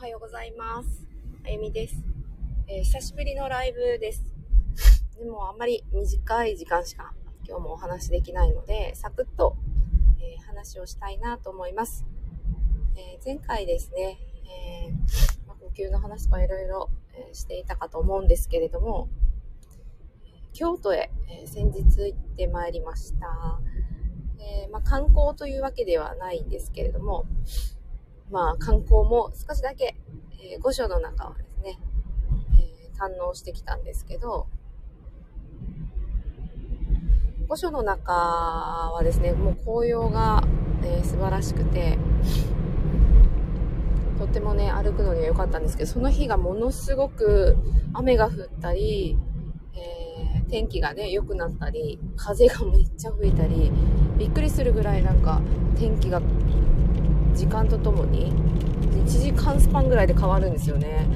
おはようございます。あゆみです、えー久しぶりのライブです。でもあんまり短い時間しか今日もお話できないので、サクッと、えー話をしたいなと思います。えー前回ですね、えま呼吸の話とかいろいろしていたかと思うんですけれども、京都へ、え先日行ってまいりました。えまあ、観光というわけではないんですけれども、まあ、観光も少しだけ、えー御所の中をですね、えー堪能してきたんですけど、御所の中はですね、もう紅葉が、えー素晴らしくて、とってもね、歩くのには良かったんですけど、その日がものすごく雨が降ったり、えー天気がね、良くなったり、風がめっちゃ吹いたり、びっくりするぐらいなんか天気が時間とともに1時間スパンぐらいで変わるんですよね。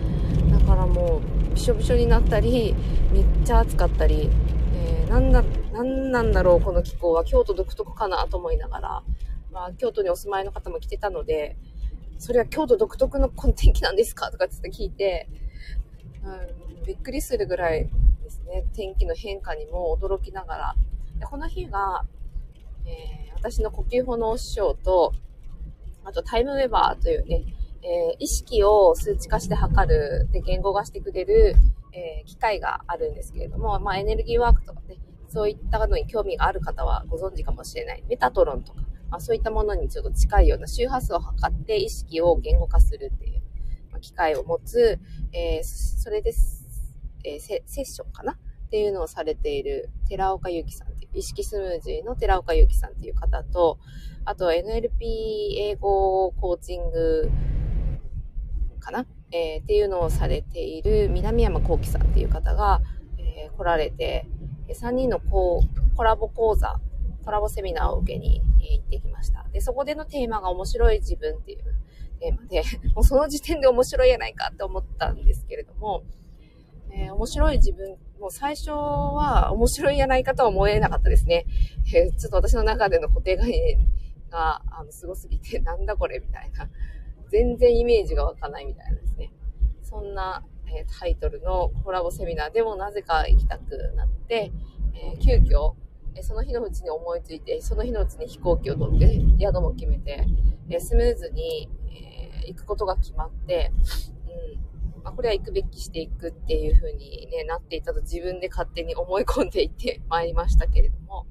だからもうびしょびしょになったりめっちゃ暑かったり、えーなんだなんなんだろうこの気候は京都独特かなと思いながら、まあ、京都にお住まいの方も来てたのでそれは京都独特のこの天気なんですか？とかって聞いて、うん、びっくりするぐらいですね。天気の変化にも驚きながら。でこの日が、えー私の呼吸法の師匠とあとタイムウェバーというね、えー意識を数値化して測る、で、言語化してくれる、えー機械があるんですけれども、まあ、エネルギーワークとかね、そういったのに興味がある方はご存知かもしれない。メタトロンとか、まあ、そういったものにちょっと近いような周波数を測って意識を言語化するっていう、まあ機械を持つ、えーそれです、えセッションかな？っていうのをされている寺岡由紀さん、意識スムージーの寺岡由紀さんっていう方と、あと NLP 英語コーチングかな、えーっていうのをされている南山幸喜さんっていう方が、えー来られて、3人のココラボ講座、コラボセミナーを受けに行ってきました。で、そこでのテーマが面白い自分っていうテーマで、もうその時点で面白いやないかって思ったんですけれども、えー面白い自分、もう最初は面白いやないかとは思えなかったですね。えーちょっと私の中での固定概念が、あの、すごすぎて、なんだこれみたいな。全然イメージが湧かないみたいなですね。そんな、えータイトルのコラボセミナーでもなぜか行きたくなって、え急遽、えその日のうちに思いついて、その日のうちに飛行機を取って、宿も決めて、えスムーズに、え行くことが決まって、うん。あ、これは行くべきしていくっていう風に、ね、なっていたと自分で勝手に思い込んでいって まいりましたけれども、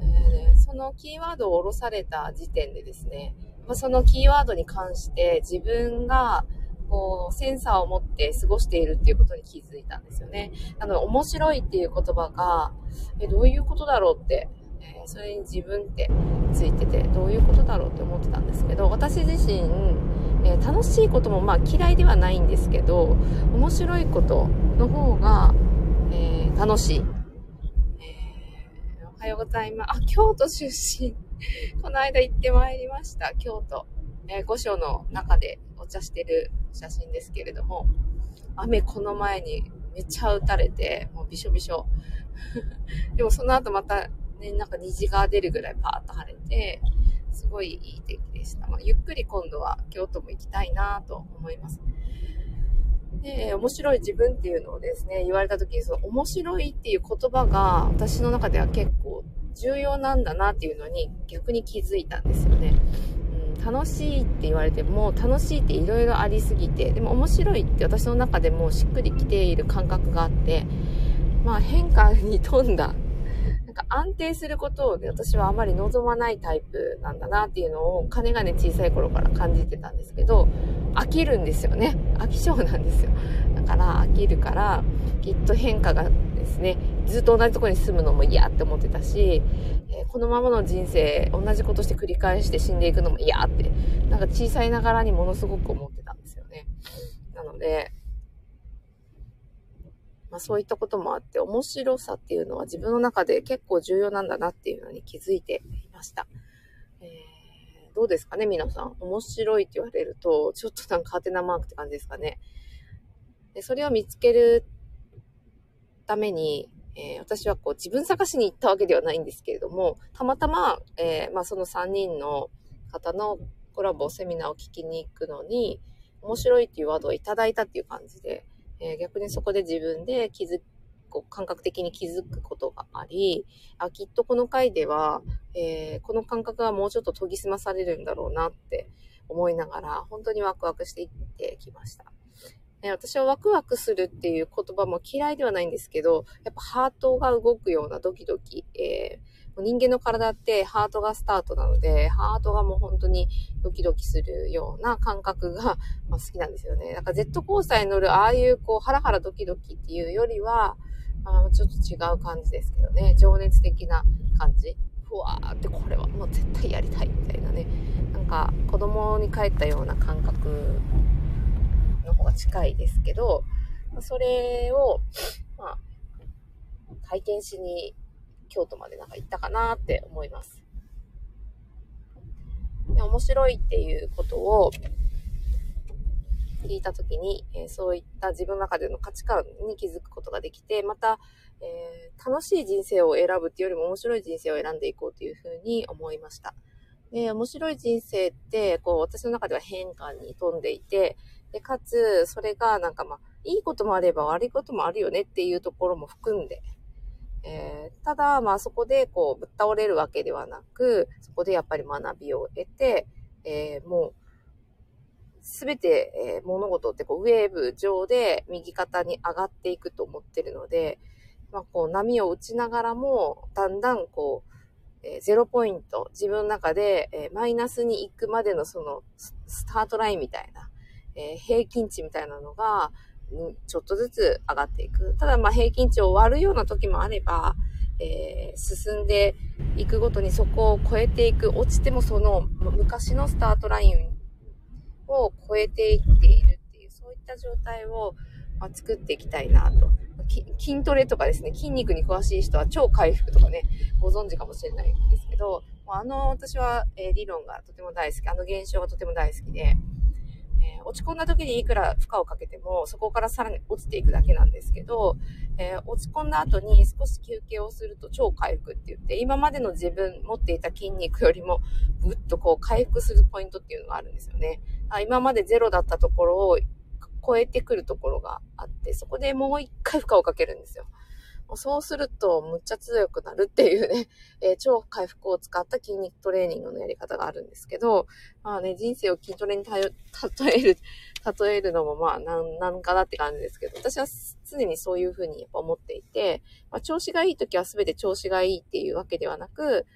えーそのキーワードを下ろされた時点でですね、まそのキーワードに関して自分がこうセンサーを持って過ごしているっていうことに気づいたんですよね。なの面白いっていう言葉が、え、どういうことだろうって、えそれに自分ってついてて、どういうことだろうって思ってたんですけど、私自身、えー楽しいこともまあ嫌いではないんですけど、面白いことの方が、えー楽しい。えーおはようございます。あ、京都出身。この間行ってまいりました。京都。えー、御所の中でお茶してる写真ですけれども、雨この前にめっちゃ打たれて、もうびしょびしょ。でもその後またね、なんか虹が出るぐらいパーッと晴れて、ごいいい天気でした。まあ、ゆっくり今度は京都も行きたいなと思います。で、面白い自分っていうのをですね、言われた時に、その面白いっていう言葉が私の中では結構重要なんだなっていうのに逆に気づいたんですよね。うん、楽しいって言われても、楽しいっていろいろありすぎて、でも面白いって私の中でもしっくりきている感覚があって、まあ変化に富んだなんか安定することをね、私はあまり望まないタイプなんだなっていうのを、かねがね小さい頃から感じてたんですけど、飽きるんですよね。飽き性なんですよ。だから飽きるから、きっと変化がですね、ずっと同じとこに住むのも嫌って思ってたし、えこのままの人生、同じことして繰り返して死んでいくのも嫌って、なんか小さいながらにものすごく思ってたんですよね。なので、まあ、そういったこともあって、面白さっていうのは自分の中で結構重要なんだなっていうのに気づいていました。えー、どうですかね、皆さん。面白いって言われると、ちょっとなんかハテナマークって感じですかね。でそれを見つけるために、えー私はこう自分探しに行ったわけではないんですけれども、たまたま、えーまあ、その3人の方のコラボセミナーを聞きに行くのに、面白いっていうワードをいただいたっていう感じで、えー、逆にそこで自分で気づこう感覚的に気づくことがあり、あ、きっとこの回では、えー、この感覚がもうちょっと研ぎ澄まされるんだろうなって思いながら、本当にワクワクしていってきました。え私はワクワクするっていう言葉も嫌いではないんですけど、やっぱハートが動くようなドキドキ、えー、人間の体ってハートがスタートなので、ハートがもう本当にドキドキするような感覚が、ま好きなんですよね。なんかジェットコースターに乗るああいうこうハラハラドキドキっていうよりは、あちょっと違う感じですけどね。情熱的な感じ。ふわーってこれはもう絶対やりたいみたいなね。なんか子供に帰ったような感覚の方が近いですけど、それを、まあ、体験しに京都までなんか行ったかなって思います。で面白いっていうことを聞いたときに、えー、そういった自分の中での価値観に気づくことができて、また、えー、楽しい人生を選ぶっていうよりも面白い人生を選んでいこうというふうに思いました。で、面白い人生って、こう、私の中では変化に富んでいて、で、かつ、それがなんかまあ、いいこともあれば悪いこともあるよねっていうところも含んで、えー、ただ、まあそこでこう、ぶっ倒れるわけではなく、そこでやっぱり学びを得て、えー、もう、すべて、えー、物事ってこう、ウェーブ上で右肩に上がっていくと思ってるので、まあこう、波を打ちながらも、だんだんこう、えー、ゼロポイント、自分の中で、えー、マイナスに行くまでのその、スタートラインみたいな、えー、平均値みたいなのが、ちょっとずつ上がっていく。ただ、まあ、平均値を割るような時もあれば、えー、進んでいくごとにそこを超えていく、落ちてもその昔のスタートラインを超えていっているっていう、そういった状態を、ま作っていきたいなと。筋トレとかですね、筋肉に詳しい人は超回復とかね、ご存知かもしれないんですけど、あの、私は、えー、理論がとても大好き、あの現象がとても大好きで、落ち込んだ時にいくら負荷をかけても、そこからさらに落ちていくだけなんですけど、えー、落ち込んだ後に少し休憩をすると超回復って言って、今までの自分持っていた筋肉よりもぐっとこう回復するポイントっていうのがあるんですよね。あ今までゼロだったところを超えてくるところがあって、そこでもう一回負荷をかけるんですよ。そうすると、むっちゃ強くなるっていうね、えー、超回復を使った筋肉トレーニングのやり方があるんですけど、まあね、人生を筋トレに 例える、例えるのもまあ、なん、なんかなって感じですけど、私は常にそういうふうにやっぱ思っていて、まあ、調子がいい時は全て調子がいいっていうわけではなく、